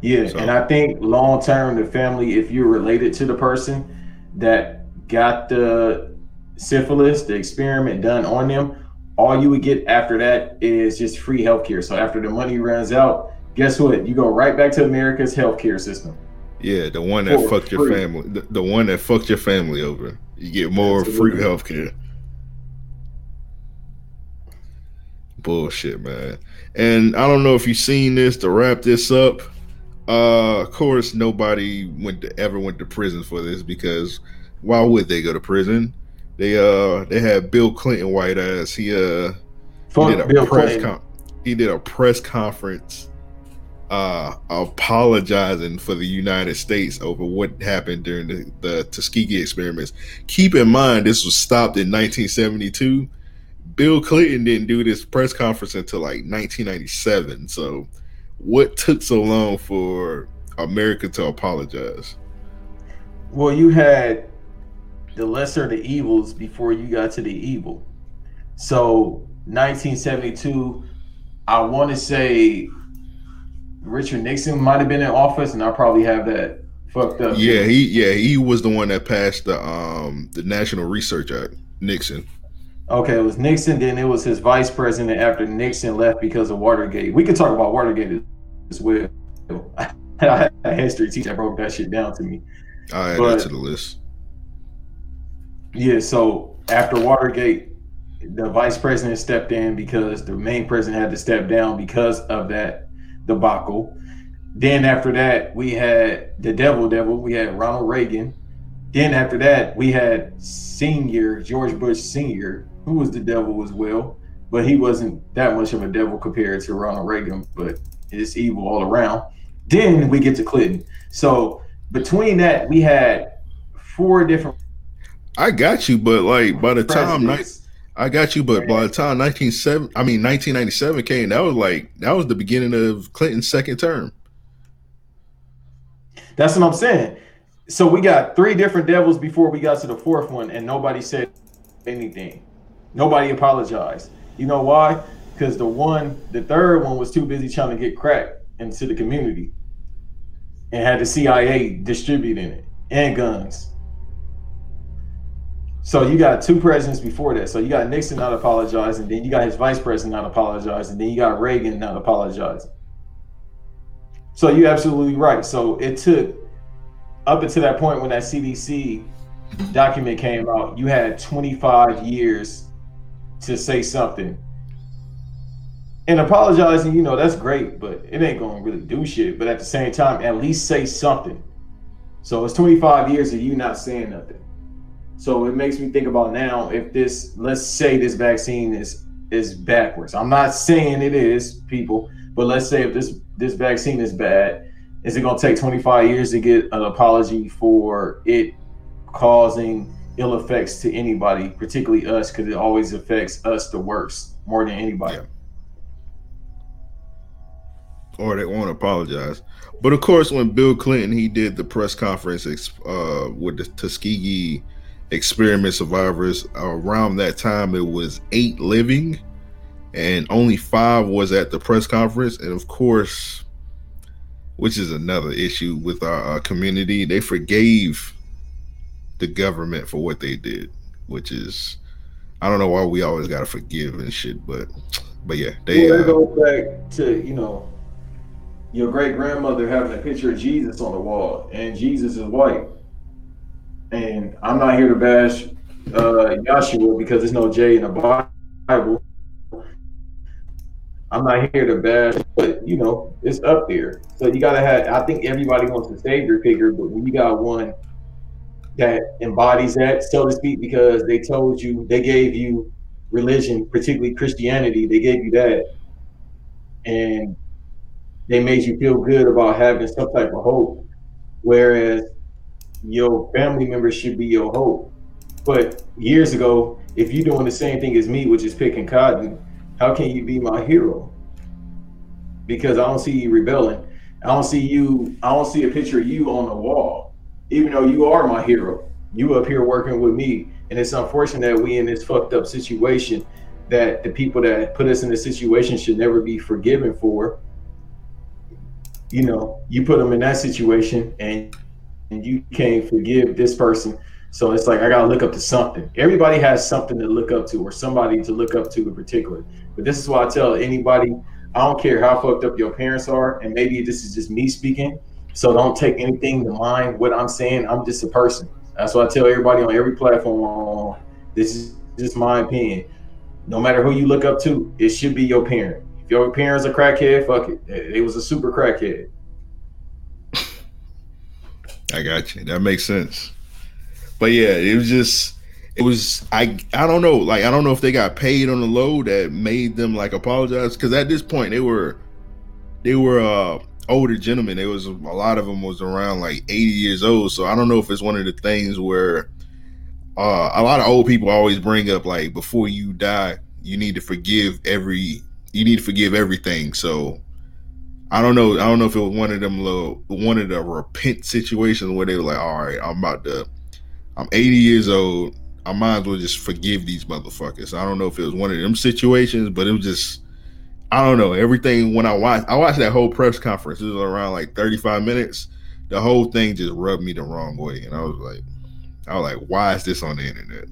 Yeah, so. and I think long term, the family, if you're related to the person that got the syphilis, the experiment done on them, all you would get after that is just free healthcare. So after the money runs out, guess what? You go right back to America's healthcare system. Yeah, the one that fucked free. your family, the, the, one that fucked your family over. You get more Absolutely. free healthcare. Bullshit, man. And I don't know if you've seen this to wrap this up. Uh, of course, nobody went to, ever went to prison for this because why would they go to prison? They uh they had Bill Clinton white ass. He uh he did a Bill press con- he did a press conference uh apologizing for the United States over what happened during the, the Tuskegee experiments. Keep in mind this was stopped in 1972 Bill Clinton didn't do this press conference until like 1997. So, what took so long for America to apologize? Well, you had the lesser of the evils before you got to the evil. So, 1972, I want to say Richard Nixon might have been in office, and I probably have that fucked up. Yeah, he yeah he was the one that passed the um the National Research Act. Nixon. Okay, it was Nixon. Then it was his vice president after Nixon left because of Watergate. We could talk about Watergate as well. I had a history teacher that broke that shit down to me. I to the list. Yeah, so after Watergate, the vice president stepped in because the main president had to step down because of that debacle. Then after that, we had the devil devil. We had Ronald Reagan. Then after that, we had senior George Bush senior, who was the devil as well, but he wasn't that much of a devil compared to Ronald Reagan, but it's evil all around. Then we get to Clinton. So between that, we had four different. I got you, but like by the time I got you, but by the time nineteen seven, I mean nineteen ninety seven came, that was like that was the beginning of Clinton's second term. That's what I'm saying. So we got three different devils before we got to the fourth one, and nobody said anything. Nobody apologized. You know why? Because the one, the third one was too busy trying to get crack into the community and had the CIA distributing it and guns. So you got two presidents before that. So you got Nixon not apologizing, then you got his vice president not apologizing, then you got Reagan not apologizing. So you're absolutely right. So it took up until that point when that CDC document came out, you had 25 years to say something. And apologizing, you know, that's great, but it ain't gonna really do shit. But at the same time, at least say something. So it's 25 years of you not saying nothing. So it makes me think about now if this, let's say this vaccine is is backwards. I'm not saying it is, people, but let's say if this this vaccine is bad, is it gonna take 25 years to get an apology for it causing ill effects to anybody, particularly us, because it always affects us the worst more than anybody. or they won't apologize. But of course, when Bill Clinton he did the press conference uh, with the Tuskegee experiment survivors, around that time it was eight living, and only five was at the press conference. And of course, which is another issue with our, our community, they forgave the government for what they did, which is I don't know why we always gotta forgive and shit, but but yeah, they well, uh, go back to you know your great grandmother having a picture of Jesus on the wall, and Jesus is white. And I'm not here to bash uh, Yahshua because there's no J in the Bible. I'm not here to bash, but you know, it's up there. So you gotta have. I think everybody wants a savior figure, but when you got one that embodies that, so to speak, because they told you, they gave you religion, particularly Christianity, they gave you that, and they made you feel good about having some type of hope. Whereas your family members should be your hope. But years ago, if you're doing the same thing as me, which is picking cotton, how can you be my hero? Because I don't see you rebelling. I don't see you, I don't see a picture of you on the wall, even though you are my hero. You up here working with me. And it's unfortunate that we in this fucked up situation that the people that put us in this situation should never be forgiven for you know, you put them in that situation and and you can't forgive this person. So it's like I gotta look up to something. Everybody has something to look up to or somebody to look up to in particular. But this is why I tell anybody, I don't care how fucked up your parents are, and maybe this is just me speaking. So don't take anything to mind what I'm saying. I'm just a person. That's why I tell everybody on every platform. This is just my opinion. No matter who you look up to, it should be your parent. If your parents a crackhead, fuck it. It was a super crackhead. I got you. That makes sense. But yeah, it was just it was I I don't know like I don't know if they got paid on the low that made them like apologize because at this point they were they were uh older gentlemen. It was a lot of them was around like 80 years old. So I don't know if it's one of the things where uh a lot of old people always bring up like before you die you need to forgive every you need to forgive everything. So I don't know. I don't know if it was one of them little one of the repent situations where they were like, all right, I'm about to I'm 80 years old. I might as well just forgive these motherfuckers. I don't know if it was one of them situations, but it was just I don't know. Everything when I watched I watched that whole press conference, it was around like 35 minutes. The whole thing just rubbed me the wrong way. And I was like, I was like, why is this on the internet?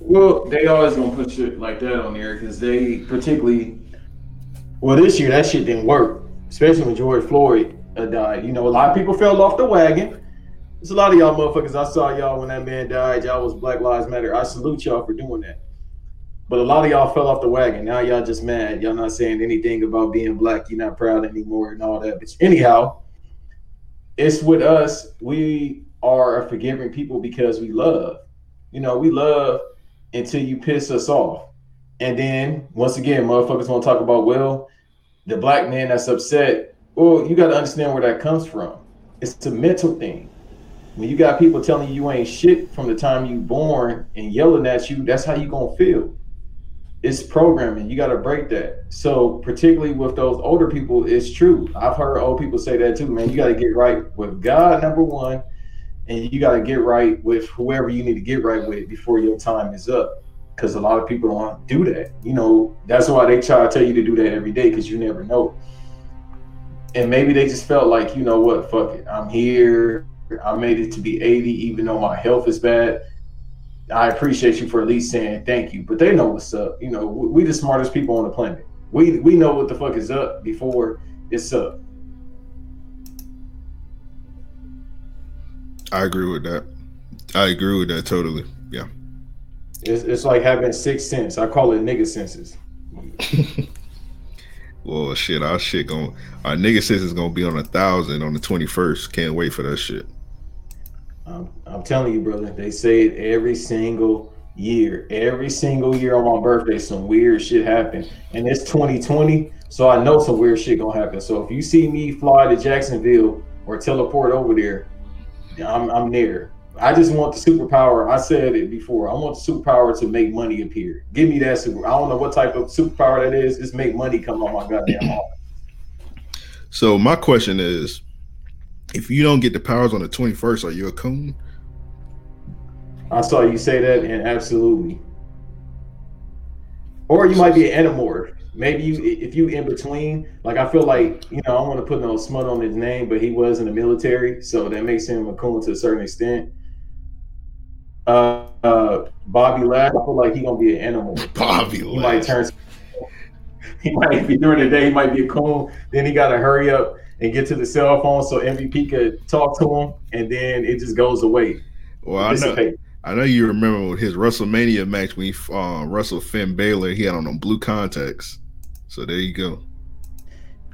Well, they always gonna put shit like that on there because they particularly. Well, this year that shit didn't work, especially when George Floyd uh, died. You know, a lot of people fell off the wagon. There's a lot of y'all motherfuckers. I saw y'all when that man died. Y'all was Black Lives Matter. I salute y'all for doing that. But a lot of y'all fell off the wagon. Now y'all just mad. Y'all not saying anything about being black. You're not proud anymore and all that. But anyhow, it's with us. We are a forgiving people because we love. You know, we love until you piss us off. And then once again, motherfuckers want to talk about, well, the black man that's upset. Well, you got to understand where that comes from. It's a mental thing. When you got people telling you you ain't shit from the time you born and yelling at you, that's how you gonna feel. It's programming. You got to break that. So particularly with those older people, it's true. I've heard old people say that too, man. You got to get right with God, number one, and you got to get right with whoever you need to get right with before your time is up because a lot of people don't do that you know that's why they try to tell you to do that every day because you never know and maybe they just felt like you know what fuck it i'm here i made it to be 80 even though my health is bad i appreciate you for at least saying thank you but they know what's up you know we the smartest people on the planet we we know what the fuck is up before it's up I agree with that. I agree with that totally. Yeah. It's, it's like having six sense. I call it nigga senses. <laughs> well, shit, our shit going our nigga sense is gonna be on a thousand on the twenty first. Can't wait for that shit. Um, I'm telling you, brother. They say it every single year. Every single year on my birthday, some weird shit happen, and it's 2020, so I know some weird shit gonna happen. So if you see me fly to Jacksonville or teleport over there, I'm I'm there. I just want the superpower. I said it before. I want the superpower to make money appear. Give me that super. I don't know what type of superpower that is. Just make money come on my goddamn heart. So my question is, if you don't get the powers on the twenty first, are you a coon? I saw you say that, and absolutely. Or you might be an animorph. Maybe you, if you in between, like I feel like you know, I don't want to put no smut on his name, but he was in the military, so that makes him a coon to a certain extent. Uh, uh Bobby Lash, I feel like he gonna be an animal. <laughs> Bobby He might turn. <laughs> He might be during the day. He might be a coon. Then he got to hurry up and get to the cell phone so MVP could talk to him, and then it just goes away. Well, I know, I know you remember his WrestleMania match when he uh, wrestled Finn Balor. He had on them blue contacts. So there you go.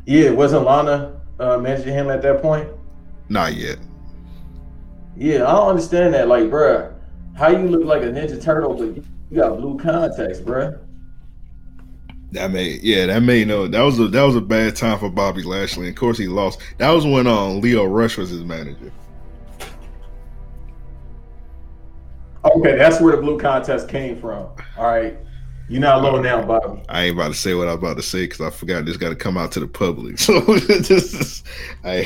Yeah, wasn't Lana uh, managing him at that point? Not yet. Yeah, I don't understand that. Like, bruh, how you look like a Ninja Turtle, but you got blue contacts, bruh? That made yeah, that made no. That was a that was a bad time for Bobby Lashley. Of course, he lost. That was when um Lio Rush was his manager. Okay, that's where the blue contest came from. All right, you're not alone now, Bobby. I ain't about to say what I'm about to say because I forgot this got to come out to the public. <laughs> So this is, I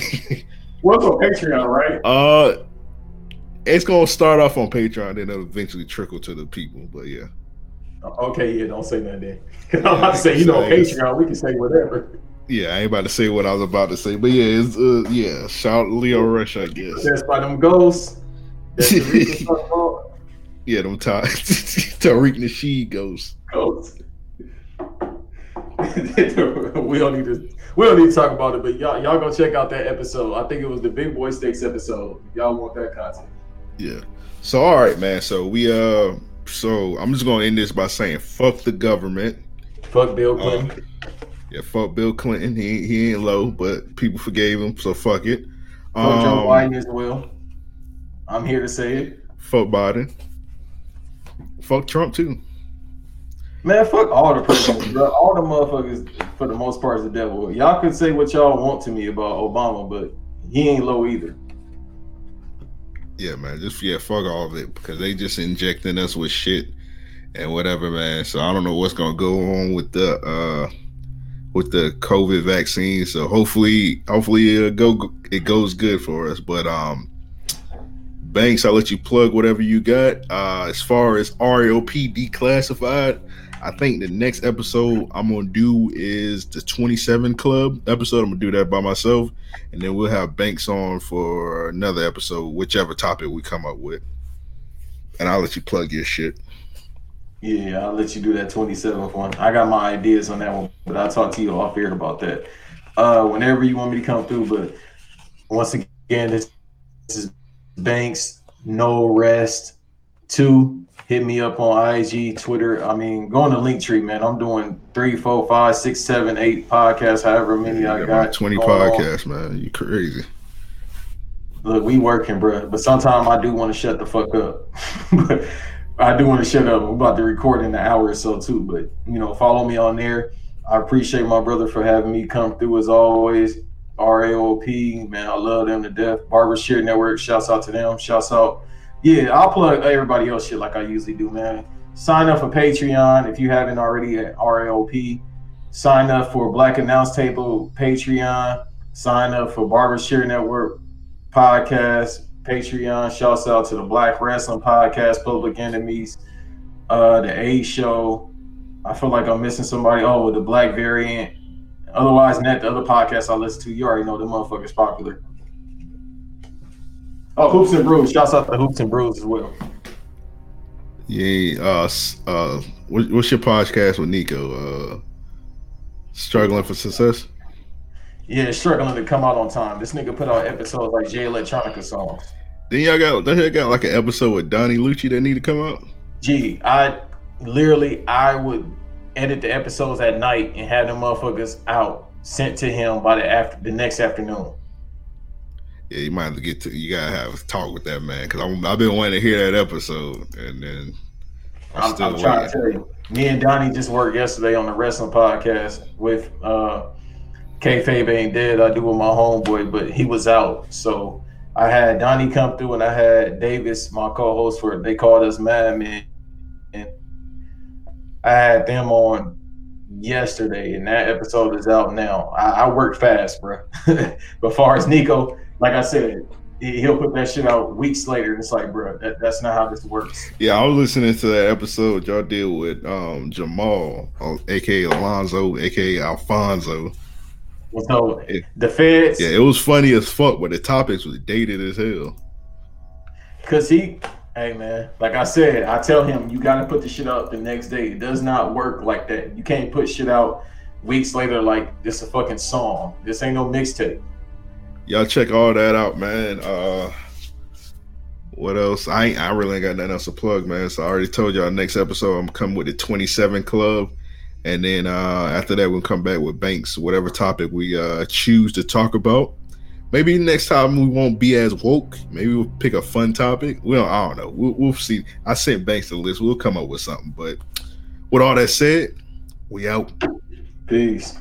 What's on Patreon, right? uh, it's gonna start off on Patreon, then it'll eventually trickle to the people. But yeah, Okay, yeah, don't say nothing then. <laughs> I'm about to say, you know, Patreon, we can say whatever. yeah, I ain't about to say what I was about to say. But yeah, it's uh, yeah, shout Lio Rush, I guess. That's by them ghosts. That's the <laughs> Yeah, them Ty- <laughs> Tariq Nasheed ghosts. ghosts. we don't need to we don't need to talk about it, but y'all y'all go check out that episode. I think it was the Big Boy Stakes episode. Y'all want that content. Yeah. So all right, man. So we uh so I'm just gonna end this by saying fuck the government. Fuck Bill Uh, Clinton. yeah, fuck Bill Clinton. He he ain't low, but people forgave him, so fuck it. Fuck Joe Um, Biden as well. I'm here to say it. fuck Biden. Fuck Trump too. Man, fuck all the presidents. All the motherfuckers, for the most part, is the devil. Y'all can say what y'all want to me about Obama, but he ain't low either. Yeah, man. Just yeah, fuck all of it because they just injecting us with shit and whatever, man. So I don't know what's gonna go on with the uh with the COVID vaccine. So hopefully, hopefully it go it goes good for us. But um, Banks, I'll let you plug whatever you got. Uh, as far as RAOP declassified, I think the next episode I'm gonna do is the 27 Club episode. I'm gonna do that by myself, and then we'll have Banks on for another episode, whichever topic we come up with. And I'll let you plug your shit. Yeah, I'll let you do that 27th one. I got my ideas on that one, but I'll talk to you off air about that. Uh, whenever you want me to come through. But once again, this, this is Banks, no rest. Two, hit me up on IG, Twitter. I mean, go on the link tree, man. I'm doing three, four, five, six, seven, eight podcasts, however many I got. 20 going on. podcasts, man. You crazy. Look, we working, bro. But sometimes I do want to shut the fuck up. but <laughs> I do want to shut up. We're about to record in an hour or so too. But you know, follow me on there. I appreciate my brother for having me come through as always. RAOP, man, I love them to death. Barber Share Network, shouts out to them. Shouts out. Yeah, I'll plug everybody else shit like I usually do, man. Sign up for Patreon if you haven't already at RAOP. Sign up for Black Announce Table Patreon. Sign up for Barber Share Network podcast, Patreon. Shouts out to the Black Wrestling Podcast, Public Enemies, uh, the A Show. I feel like I'm missing somebody. Oh, the Black Variant. Otherwise, net the other podcasts I listen to, you already know the motherfucker's popular. Oh, Hoops and Brews. Shouts out to Hoops and Brews as well. Yeah. Uh. Uh. What, what's your podcast with Nico? Uh. Struggling for success. Yeah, struggling to come out on time. This nigga put out episodes like Jay Electronica songs. Then y'all got. Then y'all got like an episode with Donnie Lucci that need to come out. Gee, I literally I would edit the episodes at night and have them motherfuckers out sent to him by the after the next afternoon. Yeah, you might have to get to. You gotta have a talk with that man because I've been wanting to hear that episode, and then I'm, I'm trying to tell you. Me and Donnie just worked yesterday on the wrestling podcast with uh Kayfabe ain't dead. I do with my homeboy, but he was out. So I had Donnie come through and I had Davis, my co-host for they called us Madmen. And I had them on yesterday, and that episode is out now. I, I work fast, bro. <laughs> but far as Nico, like I said, he'll put that shit out weeks later, and it's like, bro, that, that's not how this works. Yeah, I was listening to that episode y'all did with um, Jamal, aka uh, Alonzo, aka Alfonso. So it, the feds. Yeah, it was funny as fuck, but the topics was dated as hell. Cause he, hey man, like I said, I tell him you got to put the shit out the next day. It does not work like that. You can't put shit out weeks later like this a fucking song. This ain't no mixtape y'all check all that out, man. Uh what else? I ain't I really ain't got nothing else to plug, man. So I already told y'all next episode I'm coming with the 27 club. And then uh after that we'll come back with Banks, whatever topic we uh choose to talk about. Maybe next time we won't be as woke. Maybe we'll pick a fun topic. We don't, I don't know. We'll, we'll see. I sent Banks the list. We'll come up with something. But with all that said, we out. Peace.